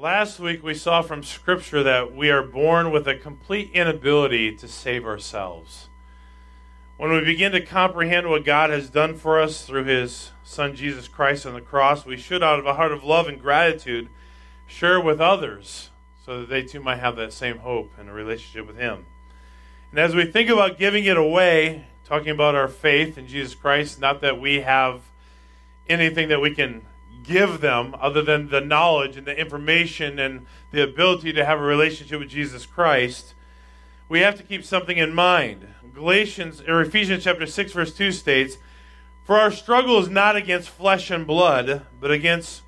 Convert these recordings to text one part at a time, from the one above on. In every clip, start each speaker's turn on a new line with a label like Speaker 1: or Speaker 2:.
Speaker 1: Last week we saw from Scripture that we are born with a complete inability to save ourselves. When we begin to comprehend what God has done for us through His Son Jesus Christ on the cross, we should, out of a heart of love and gratitude, share with others so that they too might have that same hope and a relationship with Him. And as we think about giving it away, talking about our faith in Jesus Christ, not that we have anything that we can give them other than the knowledge and the information and the ability to have a relationship with Jesus Christ, we have to keep something in mind. Galatians or Ephesians chapter 6 verse 2 states, "For our struggle is not against flesh and blood, but against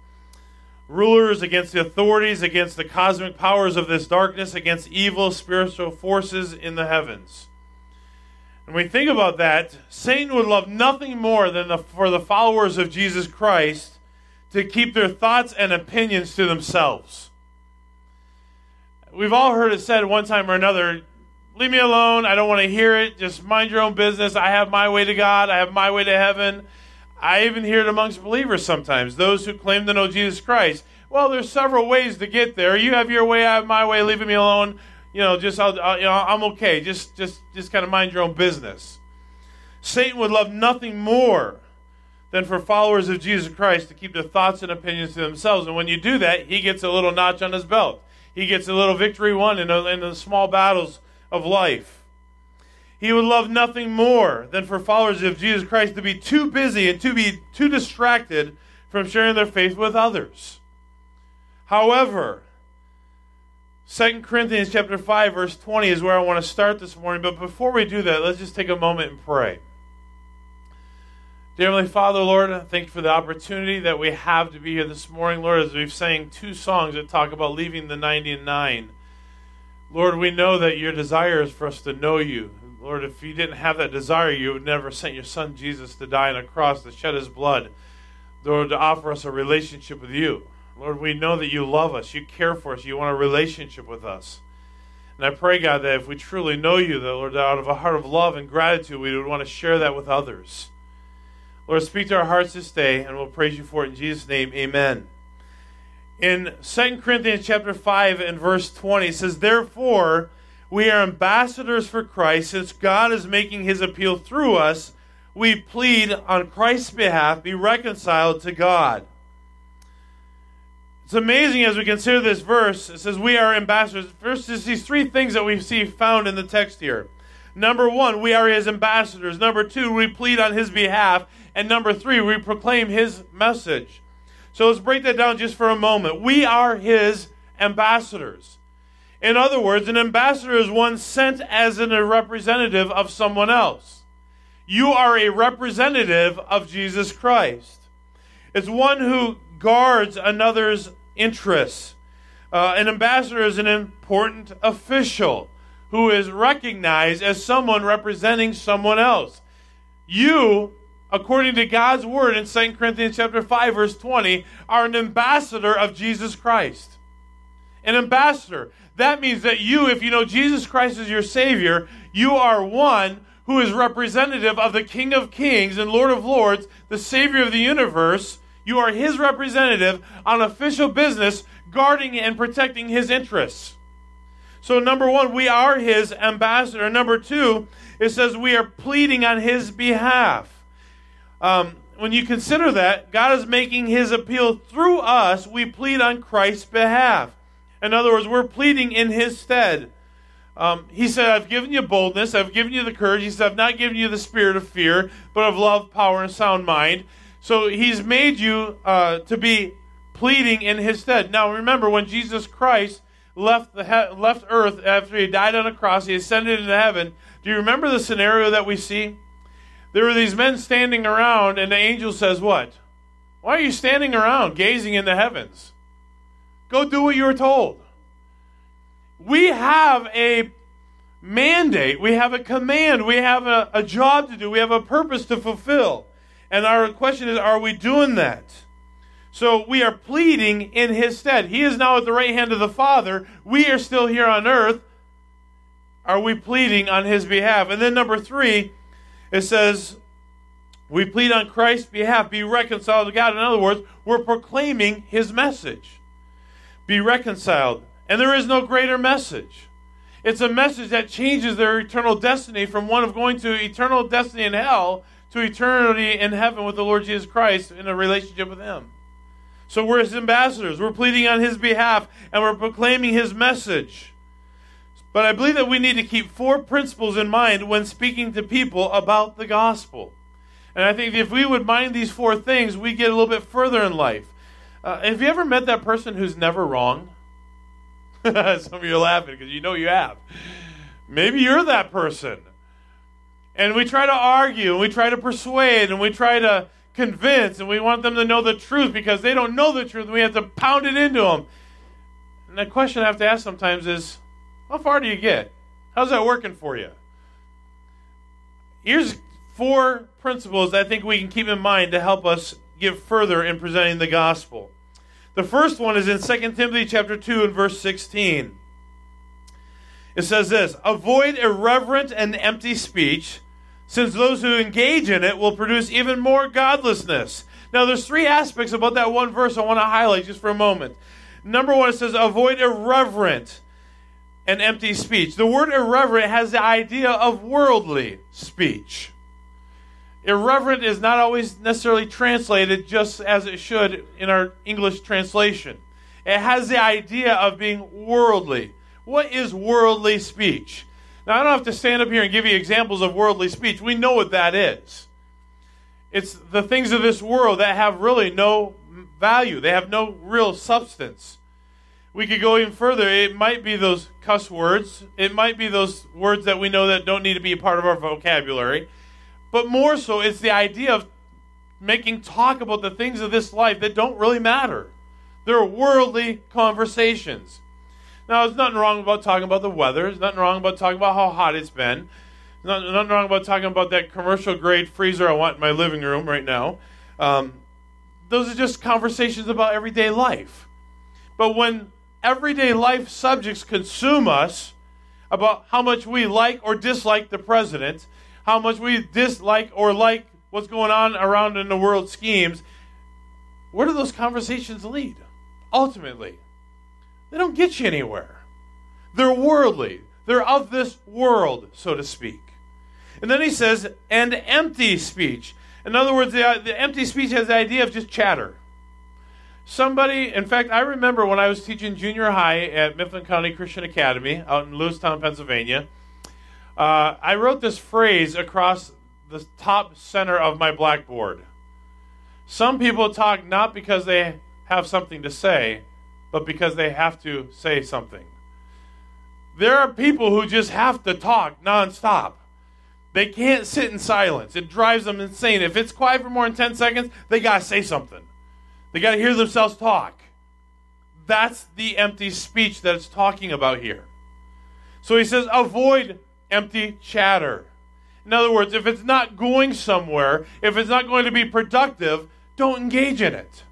Speaker 1: rulers, against the authorities, against the cosmic powers of this darkness, against evil spiritual forces in the heavens." And we think about that, Satan would love nothing more than the, for the followers of Jesus Christ to keep their thoughts and opinions to themselves. We've all heard it said one time or another leave me alone. I don't want to hear it. Just mind your own business. I have my way to God, I have my way to heaven. I even hear it amongst believers sometimes, those who claim to know Jesus Christ. Well, there's several ways to get there. You have your way, I have my way, leaving me alone. You know, just I'll, I'll, you know, I'm okay. Just just just kind of mind your own business. Satan would love nothing more than for followers of Jesus Christ to keep their thoughts and opinions to themselves. And when you do that, he gets a little notch on his belt. He gets a little victory won in, a, in the small battles of life. He would love nothing more than for followers of Jesus Christ to be too busy and to be too distracted from sharing their faith with others. However, 2 Corinthians chapter 5 verse 20 is where I want to start this morning, but before we do that, let's just take a moment and pray. Dear Heavenly Father, Lord, thank you for the opportunity that we have to be here this morning, Lord, as we've sang two songs that talk about leaving the 90 and 9. Lord, we know that your desire is for us to know you. Lord, if you didn't have that desire, you would never sent your son Jesus to die on a cross, to shed his blood, Lord, to offer us a relationship with you. Lord, we know that you love us, you care for us, you want a relationship with us. And I pray, God, that if we truly know you, that, Lord, out of a heart of love and gratitude, we would want to share that with others. Lord, speak to our hearts this day, and we'll praise you for it in Jesus' name. Amen. In 2 Corinthians chapter 5 and verse 20, it says, Therefore, we are ambassadors for Christ, since God is making his appeal through us. We plead on Christ's behalf, be reconciled to God. It's amazing as we consider this verse. It says, We are ambassadors. First, there's these three things that we see found in the text here. Number one, we are his ambassadors. Number two, we plead on his behalf. And number three, we proclaim his message. So let's break that down just for a moment. We are his ambassadors. In other words, an ambassador is one sent as a representative of someone else. You are a representative of Jesus Christ. It's one who guards another's interests. Uh, an ambassador is an important official who is recognized as someone representing someone else. You according to God's word in 2 Corinthians chapter 5 verse 20 are an ambassador of Jesus Christ. An ambassador. That means that you if you know Jesus Christ as your savior, you are one who is representative of the King of Kings and Lord of Lords, the savior of the universe. You are his representative on official business guarding and protecting his interests. So number 1, we are his ambassador. Number 2, it says we are pleading on his behalf. Um, when you consider that, God is making his appeal through us. We plead on Christ's behalf. In other words, we're pleading in his stead. Um, he said, I've given you boldness, I've given you the courage. He said, I've not given you the spirit of fear, but of love, power, and sound mind. So he's made you uh, to be pleading in his stead. Now remember, when Jesus Christ left the he- left earth after he died on a cross, he ascended into heaven. Do you remember the scenario that we see? There were these men standing around, and the angel says, What? Why are you standing around gazing in the heavens? Go do what you were told. We have a mandate, we have a command, we have a, a job to do, we have a purpose to fulfill. And our question is, are we doing that? So we are pleading in his stead. He is now at the right hand of the Father. We are still here on earth. Are we pleading on his behalf? And then number three, it says, we plead on Christ's behalf, be reconciled to God. In other words, we're proclaiming his message. be reconciled. And there is no greater message. It's a message that changes their eternal destiny from one of going to eternal destiny in hell to eternity in heaven with the Lord Jesus Christ in a relationship with Him. So we're His ambassadors. We're pleading on His behalf and we're proclaiming His message. But I believe that we need to keep four principles in mind when speaking to people about the gospel. And I think if we would mind these four things, we get a little bit further in life. Uh, have you ever met that person who's never wrong? Some of you are laughing because you know you have. Maybe you're that person. And we try to argue and we try to persuade and we try to convince and we want them to know the truth because they don't know the truth and we have to pound it into them. And the question I have to ask sometimes is how far do you get? How's that working for you? Here's four principles I think we can keep in mind to help us get further in presenting the gospel. The first one is in 2 Timothy chapter 2 and verse 16. It says this, avoid irreverent and empty speech, since those who engage in it will produce even more godlessness. Now there's three aspects about that one verse I want to highlight just for a moment. Number 1 it says avoid irreverent and empty speech. The word irreverent has the idea of worldly speech. Irreverent is not always necessarily translated just as it should in our English translation. It has the idea of being worldly. What is worldly speech? Now, I don't have to stand up here and give you examples of worldly speech. We know what that is. It's the things of this world that have really no value, they have no real substance. We could go even further. It might be those cuss words. It might be those words that we know that don't need to be a part of our vocabulary. But more so, it's the idea of making talk about the things of this life that don't really matter. They're worldly conversations. Now, there's nothing wrong about talking about the weather. There's nothing wrong about talking about how hot it's been. There's nothing wrong about talking about that commercial grade freezer I want in my living room right now. Um, those are just conversations about everyday life. But when everyday life subjects consume us about how much we like or dislike the president, how much we dislike or like what's going on around in the world schemes, where do those conversations lead? Ultimately, they don't get you anywhere. They're worldly, they're of this world, so to speak. And then he says, and empty speech. In other words, the, the empty speech has the idea of just chatter. Somebody, in fact, I remember when I was teaching junior high at Mifflin County Christian Academy out in Lewistown, Pennsylvania, uh, I wrote this phrase across the top center of my blackboard. Some people talk not because they have something to say, but because they have to say something. There are people who just have to talk nonstop. They can't sit in silence. It drives them insane. If it's quiet for more than 10 seconds, they got to say something. They got to hear themselves talk. That's the empty speech that it's talking about here. So he says, avoid empty chatter. In other words, if it's not going somewhere, if it's not going to be productive, don't engage in it.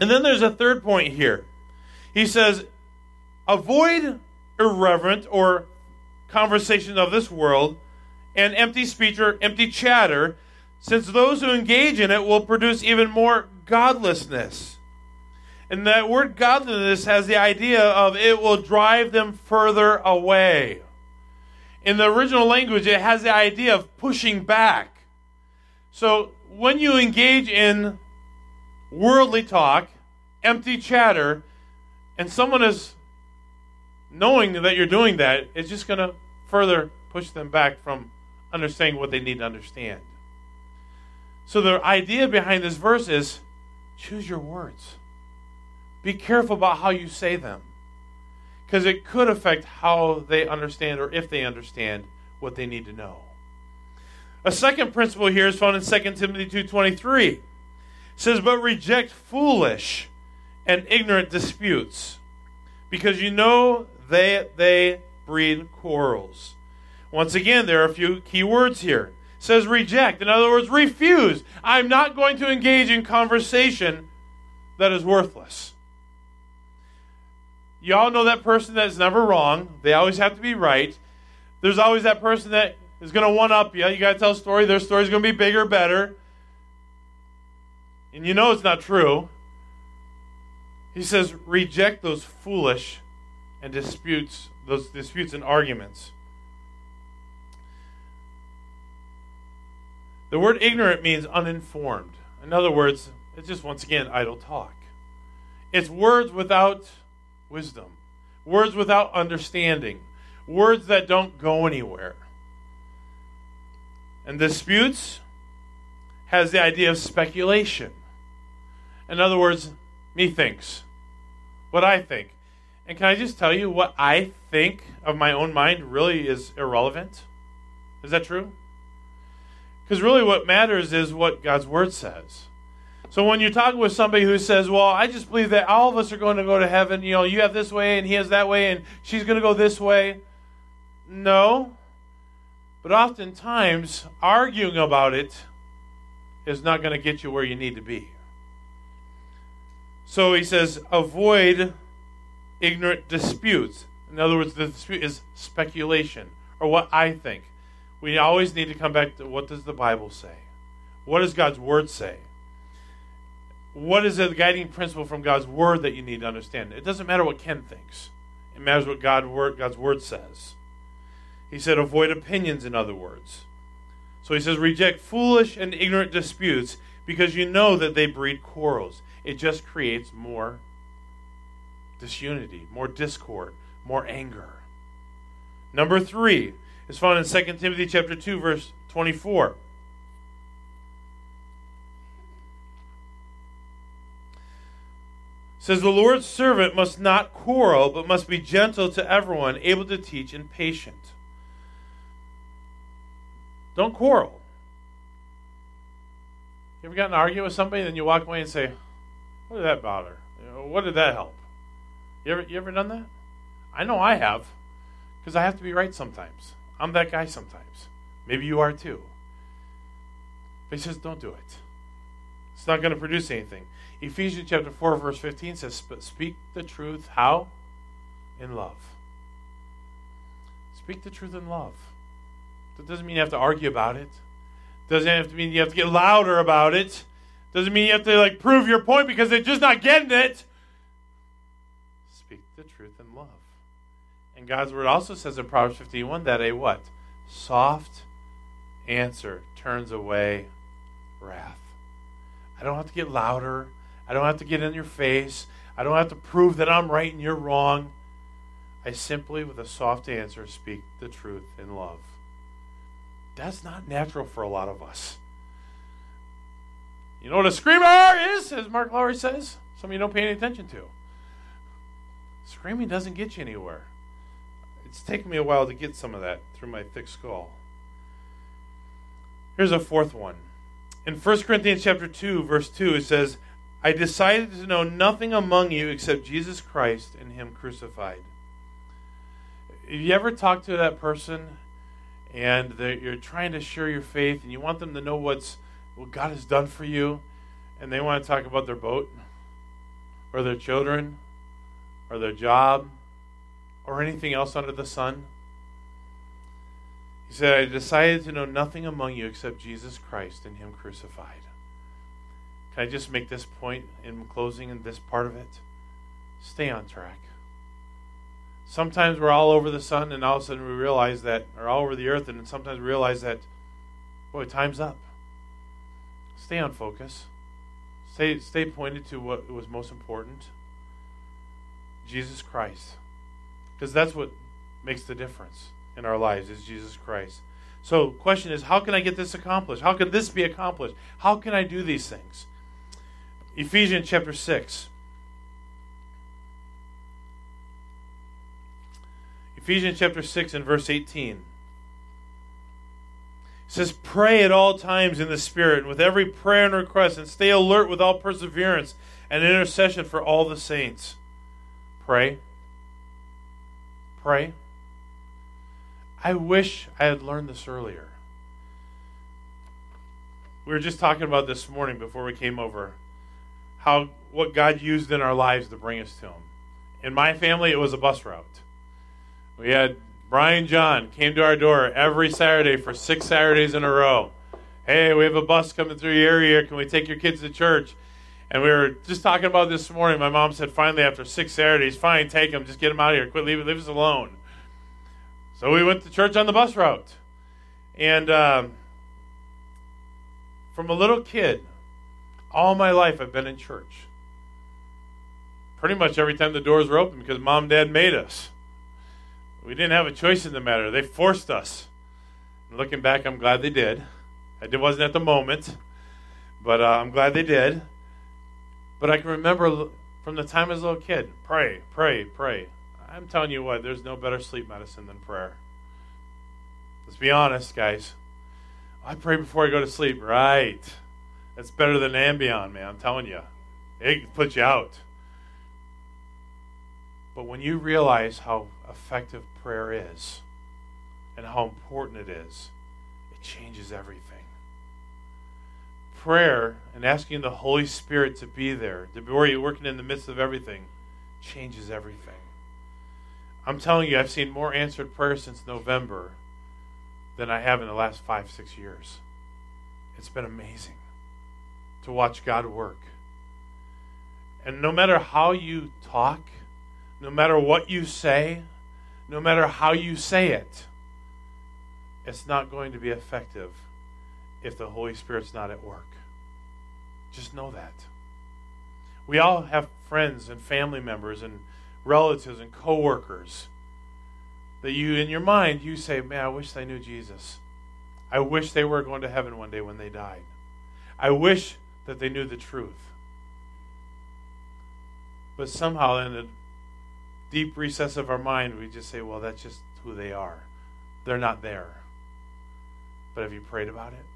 Speaker 1: And then there's a third point here. He says, avoid irreverent or conversation of this world and empty speech or empty chatter, since those who engage in it will produce even more godlessness. And that word godliness has the idea of it will drive them further away. In the original language, it has the idea of pushing back. So when you engage in worldly talk, empty chatter, and someone is knowing that you're doing that, it's just going to further push them back from understanding what they need to understand. So the idea behind this verse is choose your words. Be careful about how you say them because it could affect how they understand or if they understand what they need to know. A second principle here is found in 2 Timothy 2:23. It says, "But reject foolish and ignorant disputes, because you know they they breed quarrels." Once again, there are a few key words here. Says reject, in other words, refuse. I'm not going to engage in conversation that is worthless. You all know that person that's never wrong. They always have to be right. There's always that person that is going to one up you. You got to tell a story. Their story's going to be bigger, better. And you know it's not true. He says, reject those foolish and disputes, those disputes and arguments. The word ignorant means uninformed. In other words, it's just once again idle talk. It's words without wisdom, words without understanding, words that don't go anywhere. And disputes has the idea of speculation. In other words, me thinks. What I think. And can I just tell you what I think of my own mind really is irrelevant? Is that true? Because really what matters is what God's Word says. So when you're talking with somebody who says, Well, I just believe that all of us are going to go to heaven, you know, you have this way and he has that way and she's going to go this way. No. But oftentimes, arguing about it is not going to get you where you need to be. So he says, avoid ignorant disputes. In other words, the dispute is speculation or what I think. We always need to come back to what does the Bible say? What does God's word say? What is the guiding principle from God's word that you need to understand? It doesn't matter what Ken thinks. It matters what God word, God's word says. He said avoid opinions in other words. So he says reject foolish and ignorant disputes because you know that they breed quarrels. It just creates more disunity, more discord, more anger. Number 3 is found in 2 Timothy chapter 2 verse 24. says the Lord's servant must not quarrel, but must be gentle to everyone, able to teach and patient. Don't quarrel. You ever gotten an argument with somebody, and then you walk away and say, "What did that bother? What did that help?" You ever you ever done that? I know I have, because I have to be right sometimes. I'm that guy sometimes. Maybe you are too. But he says, don't do it. It's not going to produce anything. Ephesians chapter 4, verse 15 says, But Speak the truth. How? In love. Speak the truth in love. That doesn't mean you have to argue about it. Doesn't have to mean you have to get louder about it. Doesn't mean you have to like prove your point because they're just not getting it. And God's word also says in Proverbs 51 that a what? Soft answer turns away wrath. I don't have to get louder. I don't have to get in your face. I don't have to prove that I'm right and you're wrong. I simply, with a soft answer, speak the truth in love. That's not natural for a lot of us. You know what a screamer is, as Mark Lowry says? Some of you don't pay any attention to. Screaming doesn't get you anywhere. It's taken me a while to get some of that through my thick skull. Here's a fourth one. In 1 Corinthians chapter 2, verse 2, it says, I decided to know nothing among you except Jesus Christ and Him crucified. Have you ever talked to that person and you're trying to share your faith and you want them to know what's what God has done for you and they want to talk about their boat or their children or their job or anything else under the sun? He said, I decided to know nothing among you except Jesus Christ and Him crucified. Can I just make this point in closing in this part of it? Stay on track. Sometimes we're all over the sun, and all of a sudden we realize that, or all over the earth, and sometimes we realize that, boy, time's up. Stay on focus. Stay, stay pointed to what was most important Jesus Christ. Because that's what makes the difference in our lives, is Jesus Christ. So, question is, how can I get this accomplished? How can this be accomplished? How can I do these things? Ephesians chapter 6. Ephesians chapter 6 and verse 18. It says, Pray at all times in the Spirit, with every prayer and request, and stay alert with all perseverance and intercession for all the saints. Pray. Pray. I wish I had learned this earlier. We were just talking about this morning before we came over how what God used in our lives to bring us to Him. In my family, it was a bus route. We had Brian John came to our door every Saturday for six Saturdays in a row. Hey, we have a bus coming through your area. Can we take your kids to church? And we were just talking about this morning. My mom said, finally, after six Saturdays, fine, take him, just get him out of here. Quit leaving, leave us alone. So we went to church on the bus route. And um, from a little kid, all my life I've been in church. Pretty much every time the doors were open because mom and dad made us. We didn't have a choice in the matter. They forced us. And looking back, I'm glad they did. It wasn't at the moment, but uh, I'm glad they did. But I can remember from the time as a little kid pray, pray, pray. I'm telling you what, there's no better sleep medicine than prayer. Let's be honest, guys. I pray before I go to sleep. Right. That's better than Ambien, man. I'm telling you. It puts you out. But when you realize how effective prayer is and how important it is, it changes everything. Prayer and asking the Holy Spirit to be there, to be where you're working in the midst of everything, changes everything. I'm telling you, I've seen more answered prayers since November than I have in the last five, six years. It's been amazing to watch God work. And no matter how you talk, no matter what you say, no matter how you say it, it's not going to be effective if the Holy Spirit's not at work. Just know that. We all have friends and family members and relatives and coworkers that you in your mind you say, "Man, I wish they knew Jesus. I wish they were going to heaven one day when they died. I wish that they knew the truth." But somehow in the deep recess of our mind, we just say, "Well, that's just who they are. They're not there." But have you prayed about it?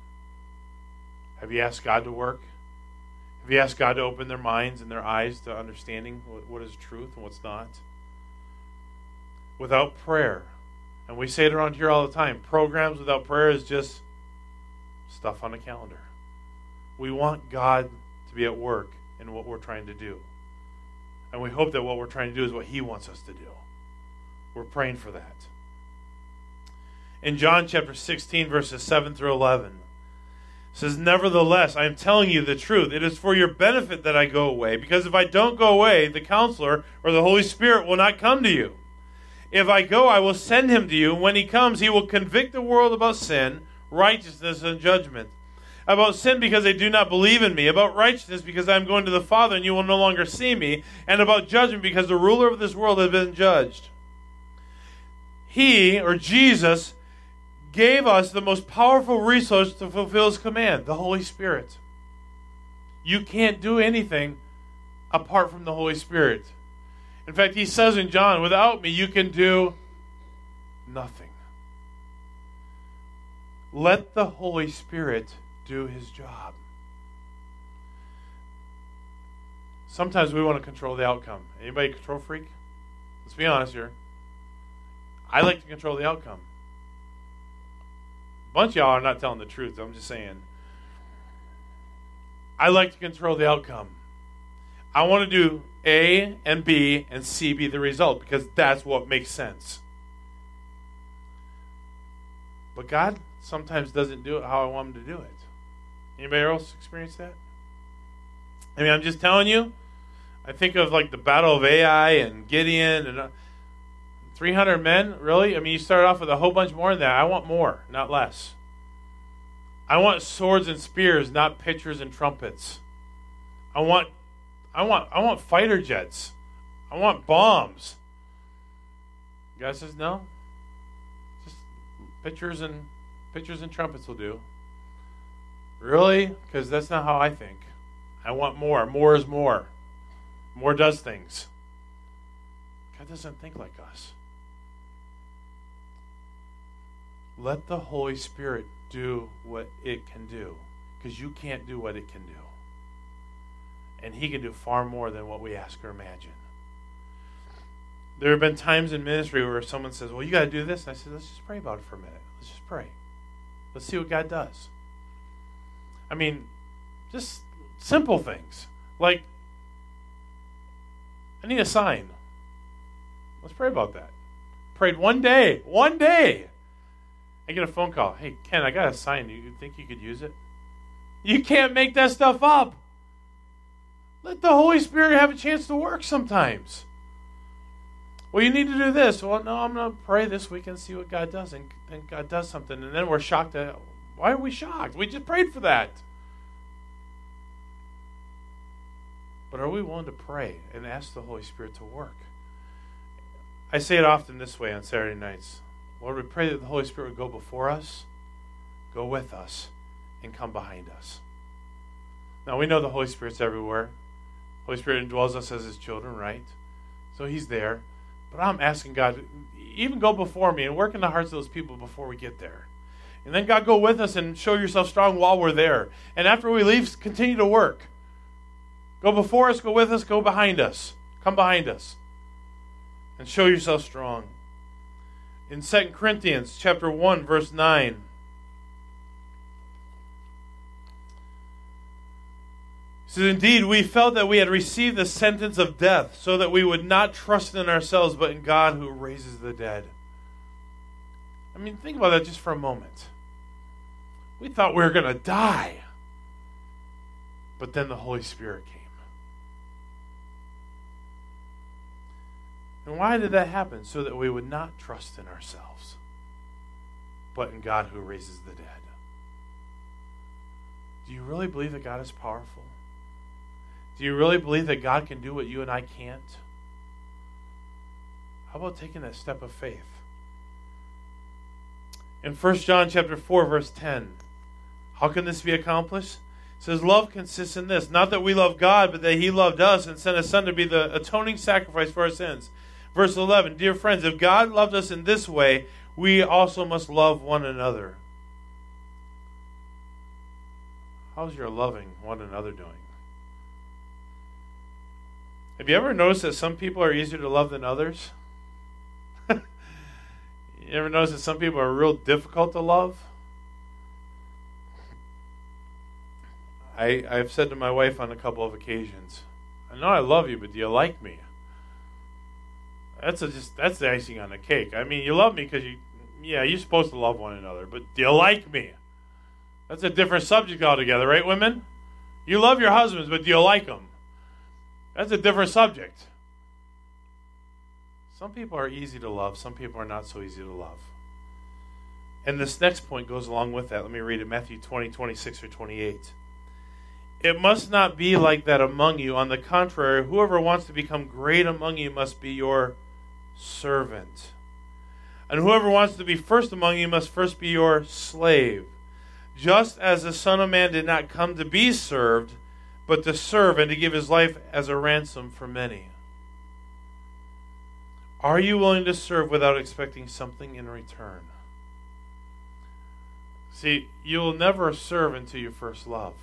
Speaker 1: Have you asked God to work? You asked God to open their minds and their eyes to understanding what, what is truth and what's not? without prayer, and we say it around here all the time programs without prayer is just stuff on a calendar. We want God to be at work in what we're trying to do. And we hope that what we're trying to do is what He wants us to do. We're praying for that. In John chapter 16, verses 7 through 11, says, Nevertheless, I am telling you the truth. It is for your benefit that I go away, because if I don't go away, the counselor or the Holy Spirit will not come to you. If I go, I will send him to you. When he comes, he will convict the world about sin, righteousness, and judgment. About sin because they do not believe in me. About righteousness because I am going to the Father and you will no longer see me. And about judgment because the ruler of this world has been judged. He, or Jesus, gave us the most powerful resource to fulfill his command the Holy Spirit. You can't do anything apart from the Holy Spirit. In fact, he says in John, without me, you can do nothing. Let the Holy Spirit do his job. Sometimes we want to control the outcome. Anybody control freak? Let's be honest here. I like to control the outcome. Bunch of y'all are not telling the truth. I'm just saying. I like to control the outcome. I want to do A and B and C be the result because that's what makes sense. But God sometimes doesn't do it how I want him to do it. Anybody else experience that? I mean, I'm just telling you. I think of like the Battle of Ai and Gideon and uh, 300 men. Really? I mean, you start off with a whole bunch more than that. I want more, not less. I want swords and spears, not pitchers and trumpets. I want I want I want fighter jets. I want bombs. Guy says no. Just pictures and pictures and trumpets will do. Really? Because that's not how I think. I want more. More is more. More does things. God doesn't think like us. Let the Holy Spirit do what it can do. Because you can't do what it can do. And He can do far more than what we ask or imagine. There have been times in ministry where someone says, Well, you got to do this. And I said, Let's just pray about it for a minute. Let's just pray. Let's see what God does. I mean, just simple things. Like, I need a sign. Let's pray about that. Prayed one day, one day. I get a phone call. Hey, Ken, I got a sign. You think you could use it? You can't make that stuff up. Let the Holy Spirit have a chance to work sometimes. Well, you need to do this. Well, no, I'm going to pray this week and see what God does. And, and God does something. And then we're shocked. At, why are we shocked? We just prayed for that. But are we willing to pray and ask the Holy Spirit to work? I say it often this way on Saturday nights Lord, we pray that the Holy Spirit would go before us, go with us, and come behind us. Now, we know the Holy Spirit's everywhere. Holy Spirit indwells us as His children, right? So He's there. But I'm asking God, even go before me and work in the hearts of those people before we get there. And then, God, go with us and show yourself strong while we're there. And after we leave, continue to work. Go before us, go with us, go behind us. Come behind us. And show yourself strong. In 2 Corinthians chapter 1, verse 9. He says, Indeed, we felt that we had received the sentence of death, so that we would not trust in ourselves, but in God who raises the dead. I mean, think about that just for a moment. We thought we were going to die, but then the Holy Spirit came. And why did that happen? So that we would not trust in ourselves, but in God who raises the dead. Do you really believe that God is powerful? Do you really believe that God can do what you and I can't? How about taking that step of faith? In 1 John chapter 4 verse 10, how can this be accomplished? It says love consists in this, not that we love God, but that he loved us and sent his son to be the atoning sacrifice for our sins. Verse 11, dear friends, if God loved us in this way, we also must love one another. How's your loving one another doing? Have you ever noticed that some people are easier to love than others? you ever notice that some people are real difficult to love? I, I've said to my wife on a couple of occasions, I know I love you, but do you like me? That's a, just that's the icing on the cake. I mean, you love me because you, yeah, you're supposed to love one another, but do you like me? That's a different subject altogether, right, women? You love your husbands, but do you like them? That's a different subject. Some people are easy to love, some people are not so easy to love. And this next point goes along with that. Let me read it Matthew 20, 26 or 28. It must not be like that among you. On the contrary, whoever wants to become great among you must be your servant. And whoever wants to be first among you must first be your slave. Just as the Son of Man did not come to be served, but to serve and to give his life as a ransom for many. Are you willing to serve without expecting something in return? See, you'll never serve until you first love.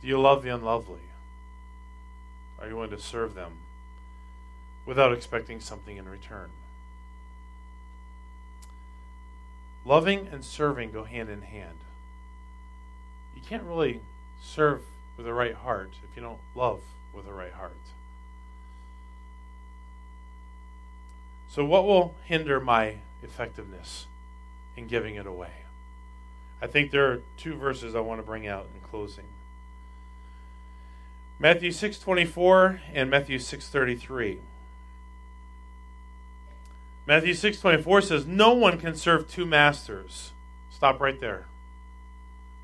Speaker 1: Do you love the unlovely? Are you willing to serve them without expecting something in return? Loving and serving go hand in hand. You can't really serve with a right heart if you don't love with a right heart. So, what will hinder my effectiveness in giving it away? I think there are two verses I want to bring out in closing. Matthew 6:24 and Matthew 6:33. Matthew 6:24 says no one can serve two masters. Stop right there.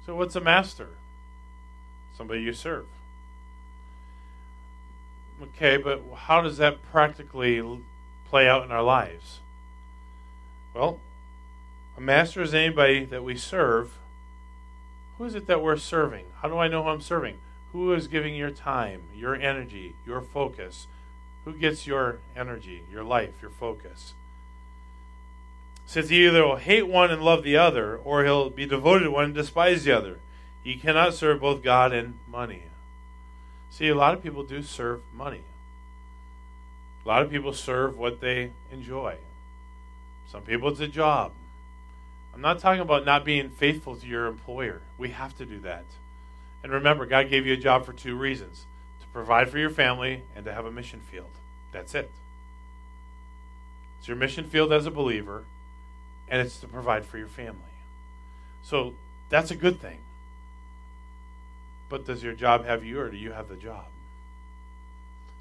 Speaker 1: So what's a master? somebody you serve. Okay, but how does that practically play out in our lives? Well, a master is anybody that we serve. Who is it that we're serving? How do I know who I'm serving? Who is giving your time, your energy, your focus? Who gets your energy, your life, your focus? Since he either will hate one and love the other, or he'll be devoted to one and despise the other. You cannot serve both God and money. See, a lot of people do serve money. A lot of people serve what they enjoy. Some people it's a job. I'm not talking about not being faithful to your employer. We have to do that. And remember, God gave you a job for two reasons to provide for your family and to have a mission field. That's it. It's your mission field as a believer, and it's to provide for your family. So that's a good thing. But does your job have you, or do you have the job?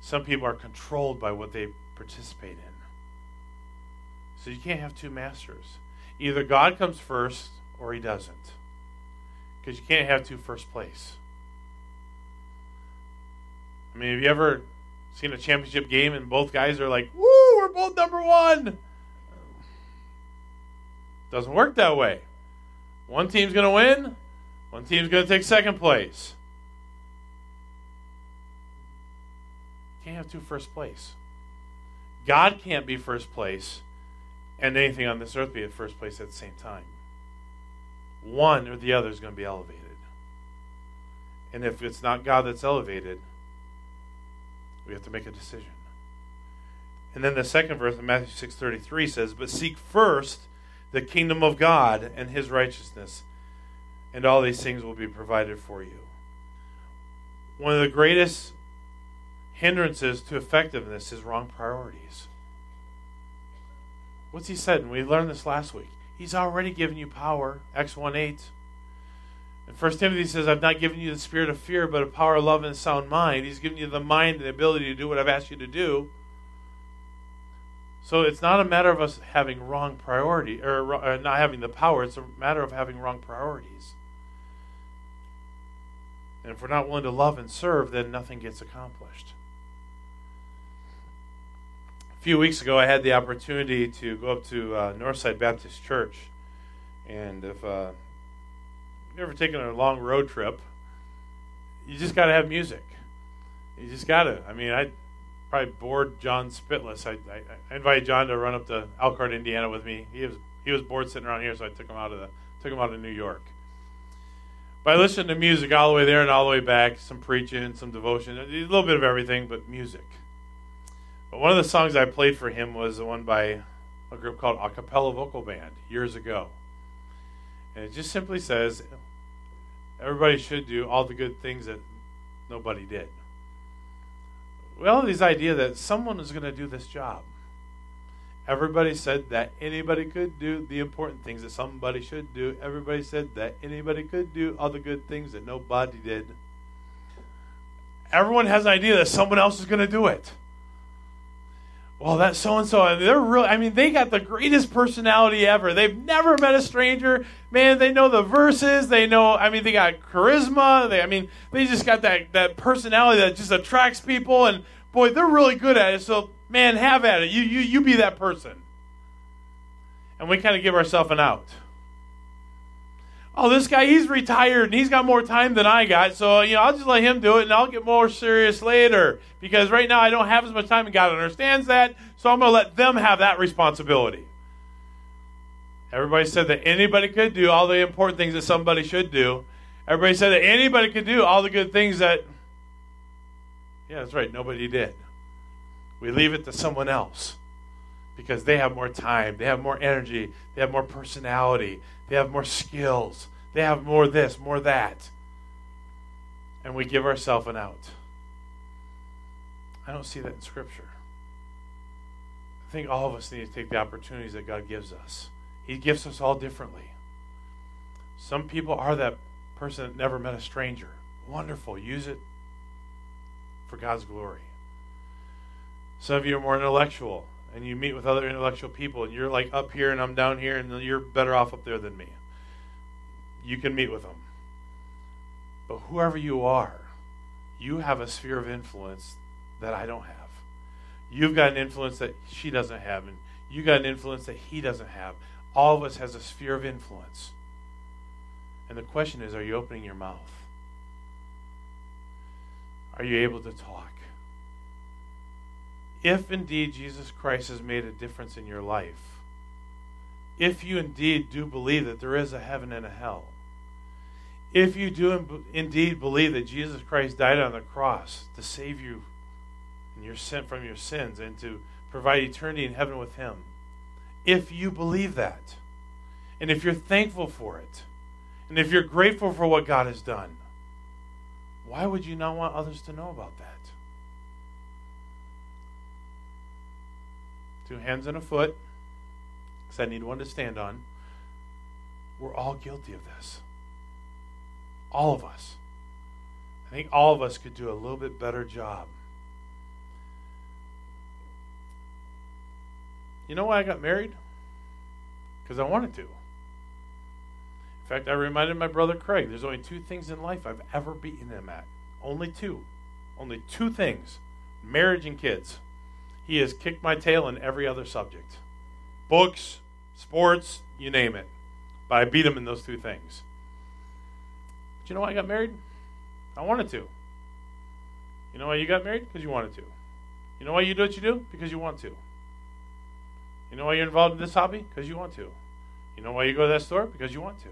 Speaker 1: Some people are controlled by what they participate in. So you can't have two masters. Either God comes first or he doesn't. Because you can't have two first place. I mean, have you ever seen a championship game and both guys are like, woo, we're both number one? Doesn't work that way. One team's going to win, one team's going to take second place. Can't have two first place. God can't be first place and anything on this earth be at first place at the same time. One or the other is going to be elevated. And if it's not God that's elevated, we have to make a decision. And then the second verse of Matthew 6:33 says, "But seek first the kingdom of God and his righteousness, and all these things will be provided for you." One of the greatest hindrances to effectiveness is wrong priorities. What's he said? And we learned this last week. He's already given you power. Acts 1 8. And First Timothy says, I've not given you the spirit of fear, but a power of love and sound mind. He's given you the mind and the ability to do what I've asked you to do. So it's not a matter of us having wrong priority or, or not having the power. It's a matter of having wrong priorities. And if we're not willing to love and serve, then nothing gets accomplished. A few weeks ago, I had the opportunity to go up to uh, Northside Baptist Church, and if uh, you've ever taken a long road trip, you just got to have music. You just got to. I mean, I probably bored John Spitless. I, I, I, invited John to run up to Elkhart, Indiana, with me. He was he was bored sitting around here, so I took him out of the took him out of New York. But I listened to music all the way there and all the way back. Some preaching, some devotion, a little bit of everything, but music. But one of the songs I played for him was the one by a group called Acappella Vocal Band years ago. And it just simply says, everybody should do all the good things that nobody did. Well, this idea that someone is going to do this job. Everybody said that anybody could do the important things that somebody should do. Everybody said that anybody could do all the good things that nobody did. Everyone has an idea that someone else is going to do it Oh, well, that's so and so. They're real. I mean, they got the greatest personality ever. They've never met a stranger. Man, they know the verses. They know. I mean, they got charisma. They, I mean, they just got that that personality that just attracts people. And boy, they're really good at it. So, man, have at it. You you you be that person. And we kind of give ourselves an out oh, this guy, he's retired and he's got more time than I got. So, you know, I'll just let him do it and I'll get more serious later. Because right now I don't have as much time and God understands that. So I'm going to let them have that responsibility. Everybody said that anybody could do all the important things that somebody should do. Everybody said that anybody could do all the good things that, yeah, that's right, nobody did. We leave it to someone else because they have more time, they have more energy, they have more personality, they have more skills. They have more this, more that. And we give ourselves an out. I don't see that in Scripture. I think all of us need to take the opportunities that God gives us. He gives us all differently. Some people are that person that never met a stranger. Wonderful. Use it for God's glory. Some of you are more intellectual and you meet with other intellectual people and you're like up here and I'm down here and you're better off up there than me. You can meet with them. But whoever you are, you have a sphere of influence that I don't have. You've got an influence that she doesn't have, and you got an influence that he doesn't have. All of us has a sphere of influence. And the question is, are you opening your mouth? Are you able to talk? If indeed Jesus Christ has made a difference in your life, if you indeed do believe that there is a heaven and a hell, if you do indeed believe that Jesus Christ died on the cross to save you and your sin from your sins and to provide eternity in heaven with him, if you believe that, and if you're thankful for it, and if you're grateful for what God has done, why would you not want others to know about that? Two hands and a foot, because I need one to stand on. We're all guilty of this. All of us. I think all of us could do a little bit better job. You know why I got married? Because I wanted to. In fact, I reminded my brother Craig there's only two things in life I've ever beaten him at. Only two. Only two things marriage and kids. He has kicked my tail in every other subject books, sports, you name it. But I beat him in those two things. But you know why I got married? I wanted to. You know why you got married? Because you wanted to. You know why you do what you do? Because you want to. You know why you're involved in this hobby? Because you want to. You know why you go to that store? Because you want to.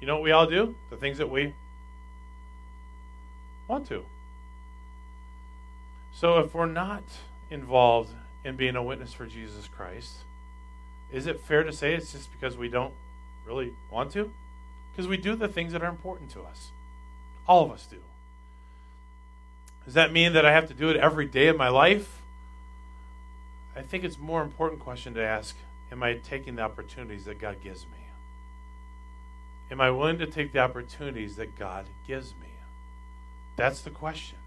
Speaker 1: You know what we all do? The things that we want to. So if we're not involved in being a witness for Jesus Christ, is it fair to say it's just because we don't really want to? Because we do the things that are important to us. All of us do. Does that mean that I have to do it every day of my life? I think it's more important question to ask Am I taking the opportunities that God gives me? Am I willing to take the opportunities that God gives me? That's the question.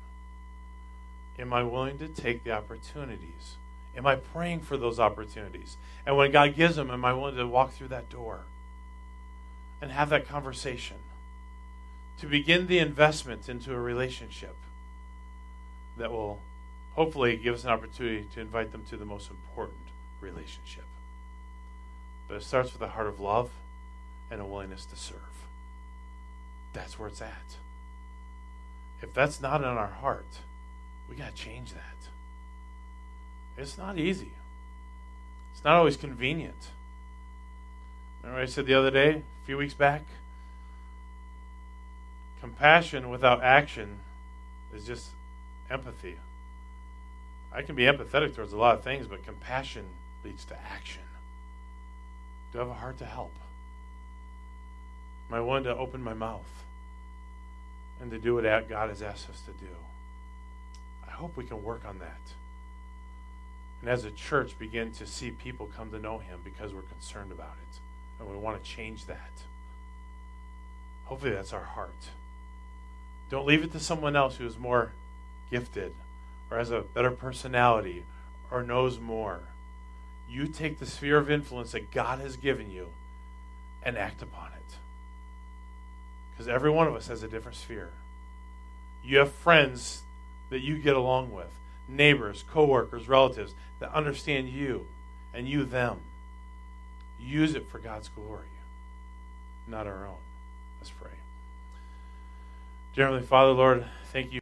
Speaker 1: Am I willing to take the opportunities? Am I praying for those opportunities? And when God gives them, am I willing to walk through that door and have that conversation? To begin the investment into a relationship that will hopefully give us an opportunity to invite them to the most important relationship. But it starts with a heart of love and a willingness to serve. That's where it's at. If that's not in our heart, we got to change that. It's not easy. It's not always convenient. Remember I said the other day, a few weeks back? Compassion without action is just empathy. I can be empathetic towards a lot of things, but compassion leads to action. Do I have a heart to help? Am I willing to open my mouth and to do what God has asked us to do? Hope we can work on that. And as a church, begin to see people come to know Him because we're concerned about it. And we want to change that. Hopefully, that's our heart. Don't leave it to someone else who is more gifted or has a better personality or knows more. You take the sphere of influence that God has given you and act upon it. Because every one of us has a different sphere. You have friends that you get along with, neighbors, coworkers, relatives that understand you and you them. Use it for God's glory, not our own. Let's pray. Heavenly Father, Lord, thank you.